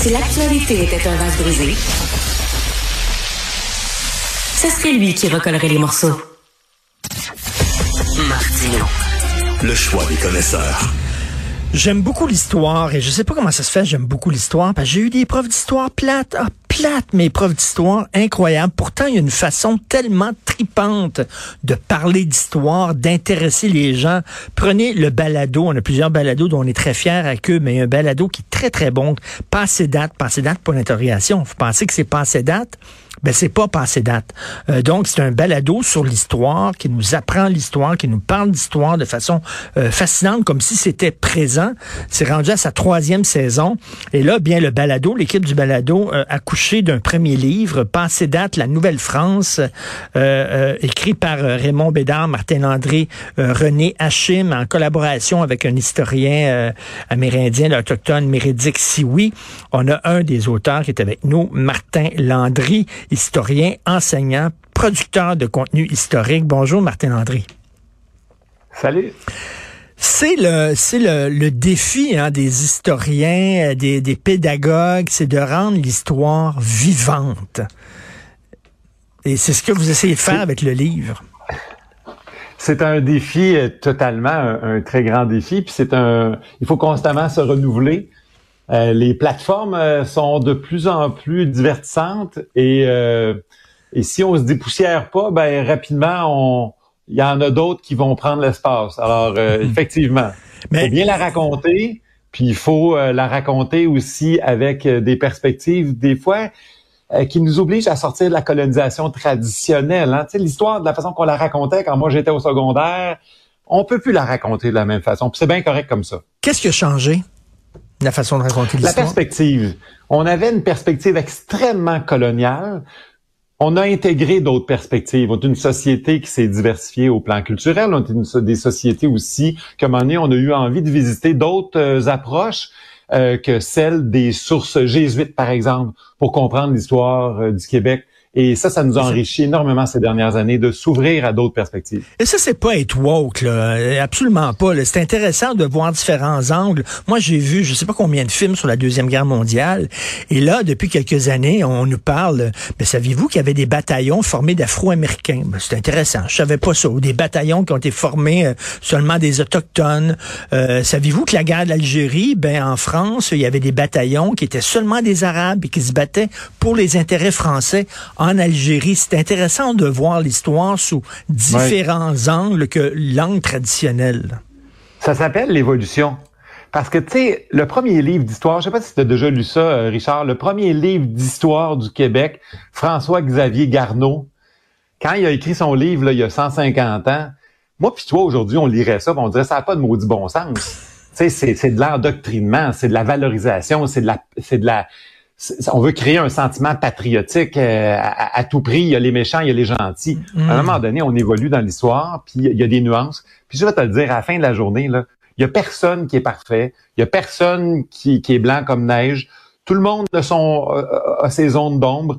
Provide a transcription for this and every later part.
Si l'actualité était un vase brisé, ce serait lui qui recollerait les morceaux. Martino. Le choix des connaisseurs. J'aime beaucoup l'histoire et je sais pas comment ça se fait, j'aime beaucoup l'histoire parce que j'ai eu des profs d'histoire plates, ah, plates mes profs d'histoire, incroyables. Pourtant, il y a une façon tellement tripante de parler d'histoire, d'intéresser les gens. Prenez le balado, on a plusieurs balados dont on est très fiers à eux, mais un balado qui est très très bon. Passé date, passé date pour l'interrogation. Vous pensez que c'est passé date? ben c'est pas passé date. Euh, donc c'est un balado sur l'histoire qui nous apprend l'histoire, qui nous parle d'histoire de façon euh, fascinante, comme si c'était présent. C'est rendu à sa troisième saison. Et là, bien le balado, l'équipe du balado euh, a couché d'un premier livre, passé date, la Nouvelle-France, écrit par Raymond Bédard, Martin Landry, René Hachim, en collaboration avec un historien amérindien, l'autochtone Méridic Sioui. On a un des auteurs qui est avec nous, Martin Landry historien, enseignant, producteur de contenu historique. Bonjour, Martin Landry. Salut. C'est le, c'est le, défi hein, des historiens, des, des pédagogues, c'est de rendre l'histoire vivante. Et c'est ce que vous essayez de faire avec le livre. C'est un défi euh, totalement, un, très grand défi. Puis c'est un, il faut constamment se renouveler. Euh, les plateformes euh, sont de plus en plus divertissantes et, euh, et si on se dépoussière pas, ben rapidement on il y en a d'autres qui vont prendre l'espace. Alors mhm. effectivement, il faut bien la raconter, puis il faut la raconter aussi avec des perspectives des fois qui nous obligent à sortir de la colonisation traditionnelle. Hein. Tu sais, l'histoire de la façon qu'on la racontait quand moi j'étais au secondaire, on peut plus la raconter de la même façon. c'est bien correct comme ça. Qu'est-ce qui a changé? La façon de raconter l'histoire? La perspective. On avait une perspective extrêmement coloniale. On a intégré d'autres perspectives. On est une société qui s'est diversifiée au plan culturel. On est des sociétés aussi, comme moment donné, on a eu envie de visiter d'autres euh, approches euh, que celles des sources jésuites, par exemple, pour comprendre l'histoire euh, du Québec. Et ça, ça nous a enrichi énormément ces dernières années de s'ouvrir à d'autres perspectives. Et ça, c'est pas être woke, là. Absolument pas. C'est intéressant de voir différents angles. Moi, j'ai vu, je sais pas combien de films sur la Deuxième Guerre mondiale. Et là, depuis quelques années, on nous parle, ben, saviez-vous qu'il y avait des bataillons formés d'Afro-Américains? Ben, c'est intéressant. Je savais pas ça. Ou des bataillons qui ont été formés euh, seulement des Autochtones. Euh, saviez-vous que la guerre d'Algérie, ben, en France, il y avait des bataillons qui étaient seulement des Arabes et qui se battaient pour les intérêts français en Algérie. C'est intéressant de voir l'histoire sous différents angles que l'angle traditionnel. Ça s'appelle l'évolution. Parce que, tu sais, le premier livre d'histoire, je sais pas si tu as déjà lu ça, euh, Richard, le premier livre d'histoire du Québec, François-Xavier Garneau, quand il a écrit son livre, là, il y a 150 ans, moi puis toi, aujourd'hui, on lirait ça, on dirait ça n'a pas de maudit bon sens. Tu sais, c'est de l'endoctrinement, c'est de la valorisation, c'est de la, c'est de la, on veut créer un sentiment patriotique euh, à, tout prix. Il y a les méchants, il y a les gentils. À un mm. moment donné, on évolue dans l'histoire, puis il y a des nuances. Puis je vais te le dire, à la fin de la journée, là, il y a personne qui est parfait. Il y a personne qui, est blanc comme neige. Tout le monde a, son, a ses zones d'ombre.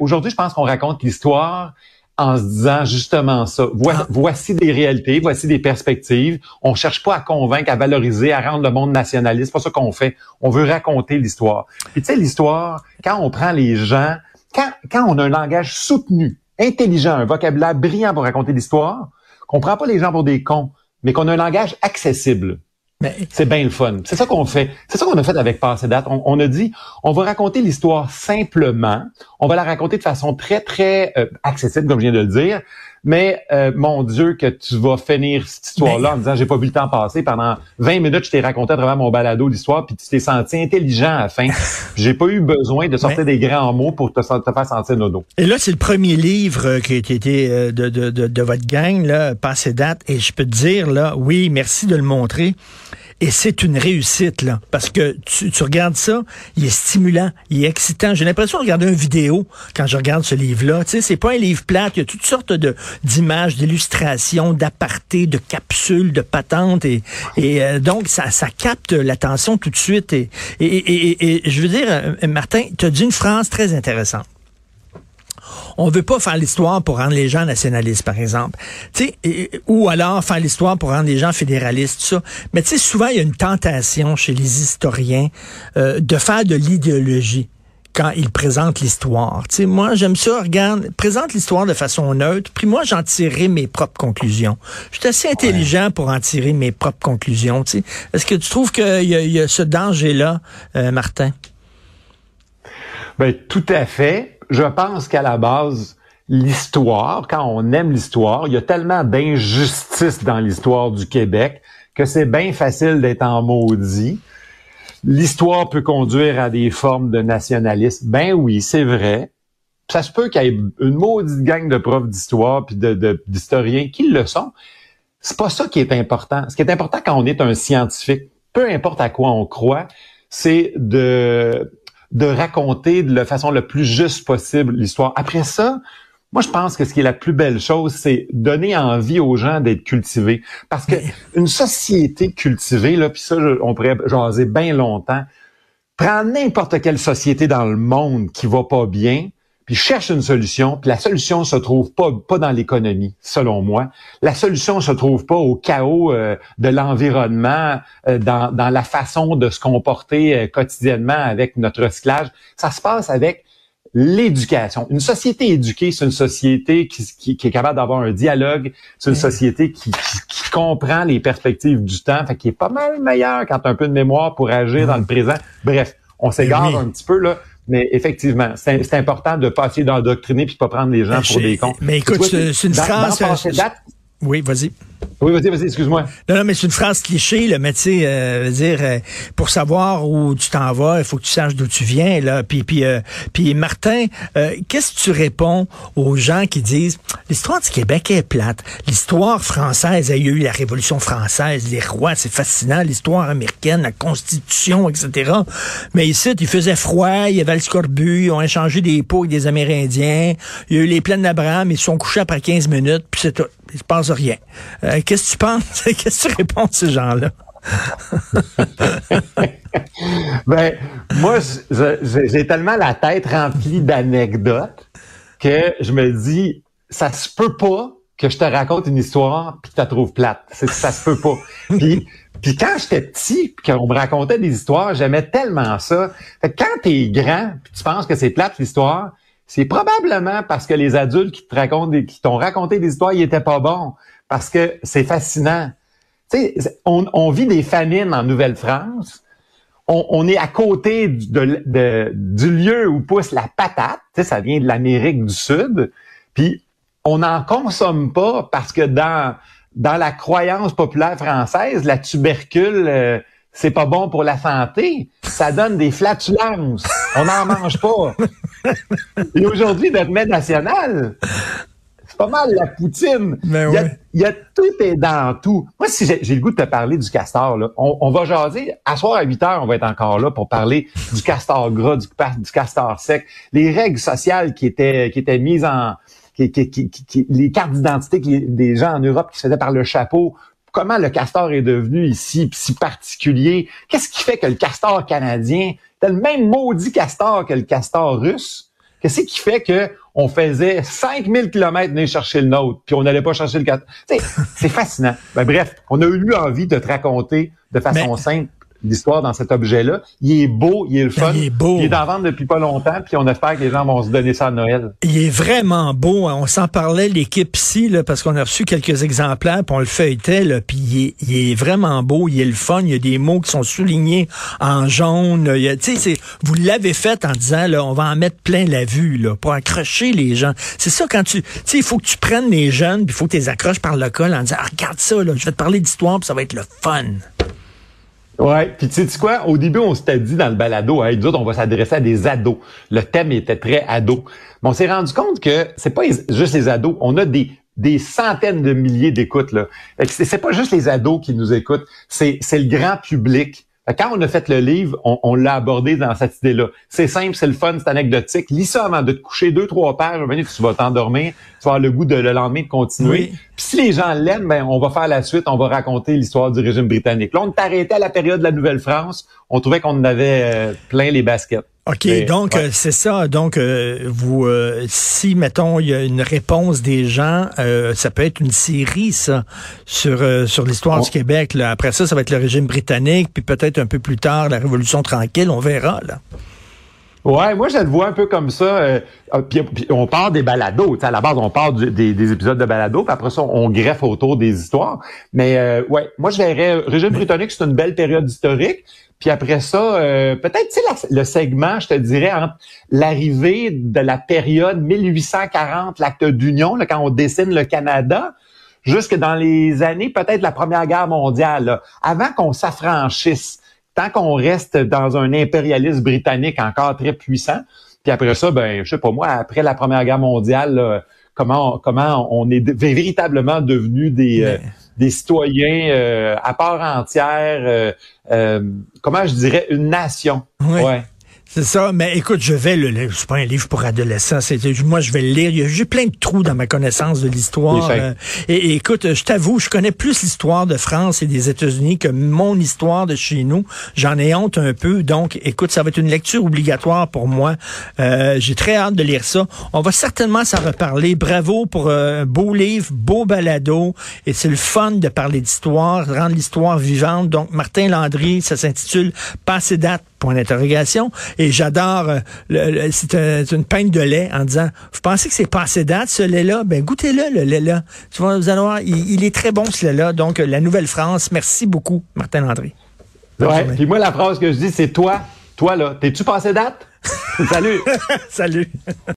aujourd'hui, je pense qu'on raconte l'histoire en se disant justement ça. Ah. Voici, des réalités, voici des perspectives. On cherche pas à convaincre, à valoriser, à rendre le monde nationaliste. C'est pas ça qu'on fait. On veut raconter l'histoire. Puis tu sais, l'histoire, quand on prend les gens, quand, quand on a un langage soutenu, intelligent, un vocabulaire brillant pour raconter l'histoire, qu'on prend pas les gens pour des cons, mais qu'on a un langage accessible. C'est bien le fun. C'est ça qu'on fait. C'est ça qu'on a fait avec Passé Date. On, a dit, on va raconter l'histoire simplement. On va la raconter de façon très, très euh, accessible, comme je viens de le dire. Mais euh, mon Dieu, que tu vas finir cette histoire-là en disant j'ai pas vu le temps passer. Pendant 20 minutes, je t'ai raconté à travers mon balado l'histoire, puis tu t'es senti intelligent à la fin. j'ai pas eu besoin de sortir des grands mots pour te, te faire sentir nodo. Et là, c'est le premier livre euh, qui a été de, de, de, de votre gang, là, passé date. Et je peux te dire, là, oui, merci de le montrer. Et c'est une réussite, là, parce que tu, tu, regardes ça, il est stimulant, il est excitant. J'ai l'impression de regarder une vidéo quand je regarde ce livre-là. Tu sais, c'est pas un livre plat, il y a toutes sortes de d'images, d'illustrations, d'apartés, de capsules, de patentes, et, et euh, donc ça, ça capte l'attention tout de suite. Et, et, et, et je veux dire, euh, Martin, tu as dit une phrase très intéressante. On veut pas faire l'histoire pour rendre les gens nationalistes, par exemple. sais, ou alors faire l'histoire pour rendre les gens fédéralistes, tout ça. Mais tu sais, souvent, il y a une tentation chez les historiens euh, de faire de l'idéologie quand ils présentent l'histoire. Tu sais, moi, j'aime ça, regarde, présente l'histoire de façon neutre, puis moi, j'en tirerai mes propres conclusions. Je suis assez intelligent pour en tirer mes propres conclusions. Tu sais. Est-ce que tu trouves qu'il y, y, a ce danger-là, euh, Martin? Ben, tout à fait je pense qu'à la base, l'histoire, quand on aime l'histoire, il y a tellement d'injustices dans l'histoire du Québec que c'est bien facile d'être en maudit. L'histoire peut conduire à des formes de nationalisme. Ben oui, c'est vrai. Ça se peut qu'il y ait une maudite gang de profs d'histoire puis d'historiens qui le sont. C'est pas ça qui est important. Ce qui est important quand on est un scientifique, peu importe à quoi on croit, c'est de de raconter de la façon la plus juste possible l'histoire. Après ça, moi, je pense que ce qui est la plus belle chose, c'est donner envie aux gens d'être cultivés. Parce que une société cultivée, là, puis ça, on pourrait jaser bien longtemps, prends n'importe quelle société dans le monde qui va pas bien, puis cherche une solution, puis la solution se trouve pas pas dans l'économie, selon moi. La solution se trouve pas au chaos euh, de l'environnement, euh, dans, dans la façon de se comporter euh, quotidiennement avec notre recyclage. Ça se passe avec l'éducation. Une société éduquée, c'est une société qui, qui, qui est capable d'avoir un dialogue, c'est une société qui, qui, comprend les perspectives du temps, fait qui est pas mal meilleure quand as un peu de mémoire pour agir dans le présent. Bref, on s'égare un petit peu là. Mais effectivement, c'est important de pas essayer d'endoctriner puis pas prendre les gens pour des cons. Mais écoute, c'est une phrase. Oui, vas-y. Oui, vas-y, vas-y, excuse-moi. Non, non, mais c'est une phrase cliché, là, mais tu sais, euh, dire, euh, pour savoir où tu t'en vas, il faut que tu saches d'où tu viens, là. Puis, puis, euh, puis Martin, qu'est-ce que tu réponds aux gens qui disent, l'histoire du Québec est plate. L'histoire française, il y a eu la Révolution française, les rois, c'est fascinant, l'histoire américaine, la Constitution, etc. Mais ici, il faisait froid, il y avait le scorbut, ils ont échangé des pots avec des Amérindiens, il y a eu les plaines d'Abraham, ils se sont couchés après 15 minutes, puis c'est tout. Il se passe rien. Qu'est-ce que tu penses? Qu'est-ce que tu réponds à ces gens-là? ben, moi, j'ai tellement la tête remplie d'anecdotes que je me dis, ça se peut pas que je te raconte une histoire puis que tu la trouves plate. Ça se peut pas. Puis, puis quand j'étais petit, puis qu'on me racontait des histoires, j'aimais tellement ça. Fait que quand t'es grand, puis tu penses que c'est plate l'histoire, c'est probablement parce que les adultes qui te racontent, qui t'ont raconté des histoires, ils étaient pas bons parce que c'est fascinant. Tu sais, on, vit des famines en Nouvelle-France. On, est à côté du, du lieu où pousse la patate. Tu sais, ça vient de l'Amérique du Sud. Puis on n'en consomme pas parce que dans dans la croyance populaire française, la tubercule, euh, c'est pas bon pour la santé. Ça donne des flatulences. On n'en mange pas. Et aujourd'hui, notre mets national, c'est pas mal la poutine. Ben il, y a, tout est dans tout. Moi, si j'ai le goût de te parler du castor, là, on, va jaser. À soir à 8 heures, on va être encore là pour parler du castor gras, du, castor sec, les règles sociales qui étaient, qui étaient mises en... Qui, qui, les cartes d'identité des gens en Europe qui se faisaient par le chapeau comment le castor est devenu ici si particulier? Qu'est-ce qui fait que le castor canadien est le même maudit castor que le castor russe? Qu'est-ce qui fait que on faisait 5000 km venir chercher le nôtre, puis on n'allait pas chercher le castor? C'est fascinant. Ben, bref, on a eu envie de te raconter de façon simple l'histoire dans cet objet-là. Il est beau, il est le fun. Il est beau. Il est en vente depuis pas longtemps, puis on espère que les gens vont se donner ça à Noël. Il est vraiment beau. Hein. On s'en parlait, l'équipe ici, là, parce qu'on a reçu quelques exemplaires, puis on le feuilletait, là, puis il est, il est, vraiment beau, il est le fun. Il y a des mots qui sont soulignés en jaune. Il vous l'avez fait en disant, là, on va en mettre plein la vue, là, pour accrocher les gens. C'est ça quand tu, tu sais, il faut que tu prennes les jeunes, puis il faut que tu les accroches par le col en disant, ah, regarde ça, là, je vais te parler d'histoire, puis ça va être le fun. Ouais, puis tu sais quoi, au début on s'était dit dans le balado, hey, nous on va s'adresser à des ados. Le thème était très ado. Mais on s'est rendu compte que c'est pas juste les ados, on a des des centaines de milliers d'écoutes là. C'est pas juste les ados qui nous écoutent, c'est c'est le grand public. Quand on a fait le livre, on, l'a abordé dans cette idée-là. C'est simple, c'est le fun, c'est anecdotique. Lis ça avant de te coucher, deux, trois pages, tu vas t'endormir, tu vas avoir le goût de le lendemain de continuer. Puis si les gens l'aiment, ben on va faire la suite, on va raconter l'histoire du régime britannique. Là, on t'arrêtait à la période de la Nouvelle-France, on trouvait qu'on avait euh, plein les baskets. OK, Mais, donc ouais. euh, c'est ça. Donc, euh, vous, euh, si, mettons, il y a une réponse des gens, euh, ça peut être une série, ça, sur, euh, sur l'histoire du Québec. Là. Après ça, ça va être le régime britannique, puis peut-être un peu plus tard, la Révolution tranquille, on verra. Là. Ouais, moi je le vois un peu comme ça. euh, euh, puis, puis on part des balados. tu sais, À la base, on part du- des, des épisodes de balado, puis après ça, on greffe autour des histoires. Mais euh, ouais, moi je verrais euh, régime britannique, c'est une belle période historique. Puis après ça, euh, peut-être tu sais le segment, je te dirais, entre l'arrivée de la période 1840, l'acte d'union, là, quand on dessine le Canada, jusque dans les années peut-être la Première Guerre mondiale, là, avant qu'on s'affranchisse tant qu'on reste dans un impérialisme britannique encore très puissant, puis après ça, ben, je sais pas moi, après la Première Guerre mondiale, là, comment comment on est véritablement devenu des euh, des citoyens euh, à part entière, euh, euh, comment je dirais une nation. Oui. Ouais. C'est ça, mais écoute, je vais le lire. C'est pas un livre pour adolescents. C'est, moi, je vais le lire. Il y a- J'ai plein de trous dans ma connaissance de l'histoire. Euh, et, et écoute, je t'avoue, je connais plus l'histoire de France et des États-Unis que mon histoire de chez nous. J'en ai honte un peu. Donc, écoute, ça va être une lecture obligatoire pour moi. Euh, j'ai très hâte de lire ça. On va certainement s'en reparler. Bravo pour euh, un beau livre, beau balado. Et c'est le fun de parler d'histoire, rendre l'histoire vivante. Donc, Martin Landry, ça s'intitule Passé date point d'interrogation. Et j'adore, euh, c'est un- c'est une pinte de lait en disant, vous pensez que c'est passé date, ce lait-là? Ben, goûtez-le, le lait-là. Tu vois, vous allez voir, il, il est très bon, ce lait-là. Donc, euh, la Nouvelle-France, merci beaucoup, Martin Landry. Ouais. Puis moi, la phrase que je dis, c'est toi, toi là, t'es-tu passé date? Salut! Salut.